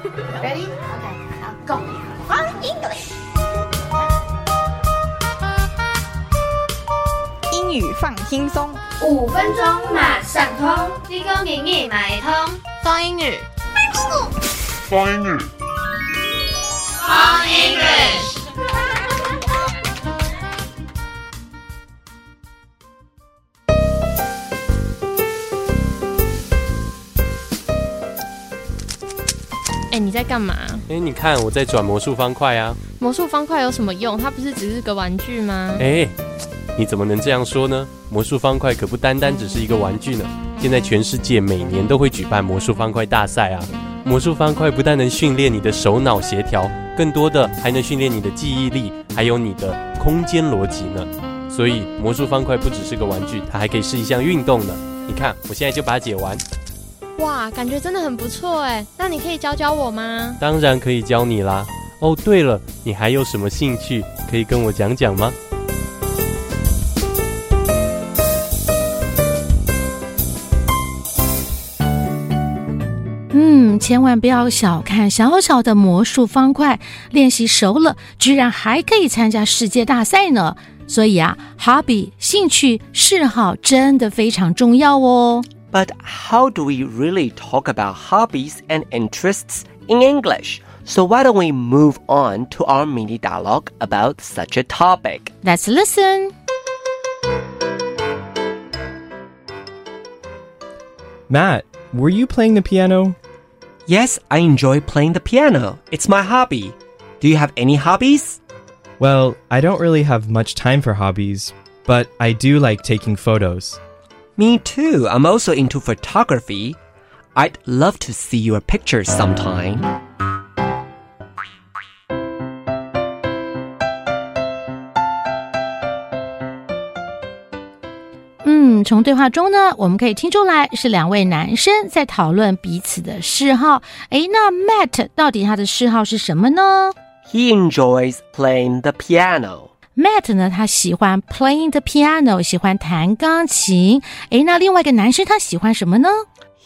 Ready? Okay, now go. Fun English. 英语放轻松，五分钟马上通，立功英语买通，放英语。放英语。On。哎、你在干嘛？哎，你看我在转魔术方块啊！魔术方块有什么用？它不是只是个玩具吗？哎，你怎么能这样说呢？魔术方块可不单单只是一个玩具呢。现在全世界每年都会举办魔术方块大赛啊！魔术方块不但能训练你的手脑协调，更多的还能训练你的记忆力，还有你的空间逻辑呢。所以魔术方块不只是个玩具，它还可以是一项运动呢。你看，我现在就把它解完。哇，感觉真的很不错哎。那你可以教教我吗？当然可以教你啦。哦，对了，你还有什么兴趣可以跟我讲讲吗？嗯，千万不要小看小小的魔术方块，练习熟了，居然还可以参加世界大赛呢。所以啊，hobby 兴趣嗜好真的非常重要哦。But how do we really talk about hobbies and interests in English? So why don't we move on to our mini dialogue about such a topic? Let's listen. Matt, were you playing the piano? Yes, I enjoy playing the piano. It's my hobby. Do you have any hobbies? Well, I don't really have much time for hobbies, but I do like taking photos. Me too. I'm also into photography. I'd love to see your pictures sometime. 嗯，从对话中呢，我们可以听出来是两位男生在讨论彼此的嗜好。诶，那 Matt 到底他的嗜好是什么呢 He enjoys playing the piano. ？Matt 呢，他喜欢 playing the piano，喜欢弹钢琴。诶，那另外一个男生他喜欢什么呢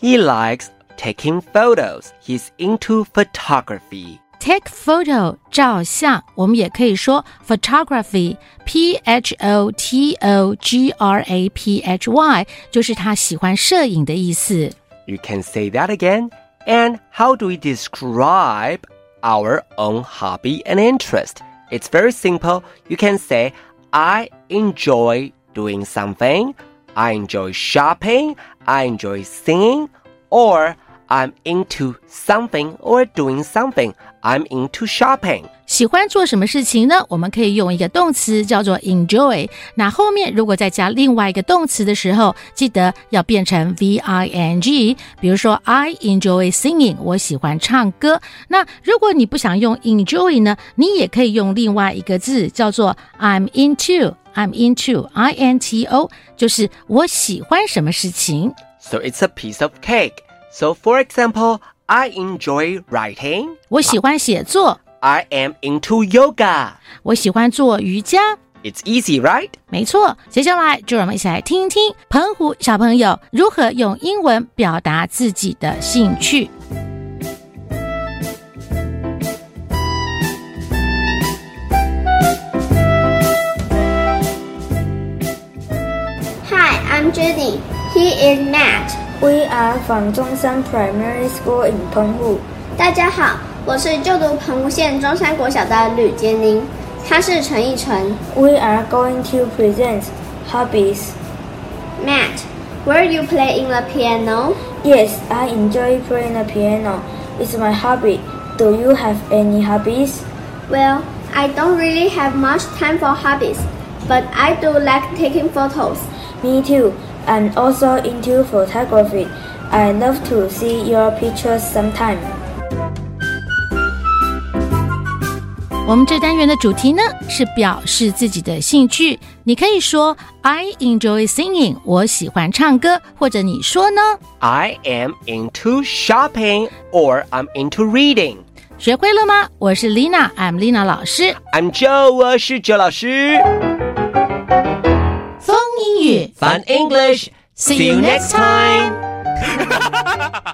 He likes taking photos. He's into photography. ？Take photo，照相。我们也可以说 photography，p h o t o g r a p h y，就是他喜欢摄影的意思。 You can say that again. And how do we describe our own hobby and interest? It's very simple. You can say, I enjoy doing something. I enjoy shopping. I enjoy singing. Or I'm into something or doing something. I'm into shopping. 喜欢做什么事情呢？我们可以用一个动词叫做 enjoy。那后面如果再加另外一个动词的时候，记得要变成 v i n g。比如说，I enjoy singing，我喜欢唱歌。那如果你不想用 enjoy 呢，你也可以用另外一个字叫做 I'm into。I'm into I N T O，就是我喜欢什么事情。 So it's a piece of cake. So for example, I enjoy writing. 我喜欢写作， I am into yoga. 我喜欢做瑜伽。 It's easy, right? 没错，接下来就让我们一起来听一听澎湖小朋友如何用英文表达自己的兴趣。 Hi, I'm Judy. He is Matt. We are from Zhongshan Primary School in Penghu. 大家好，我是就读澎湖县中山国小的吕杰宁，他是陈奕晨。 We are going to present hobbies. Matt, where you playing the piano? Yes, I enjoy playing the piano. It's my hobby. Do you have any hobbies? Well, I don't really have much time for hobbies, but I do like taking photos. Me too. I'm also into photography. I love to see your pictures sometime. 我们这单元的主题呢是表示自己的兴趣，你可以说 I enjoy singing，我喜欢唱歌，或者你说呢？ I am into shopping or I'm into reading. 学会了吗？我是 Lina，I'm Lina 老师。 I'm Joe，我是 Joe 老师。 英语，Fun English。See you next time.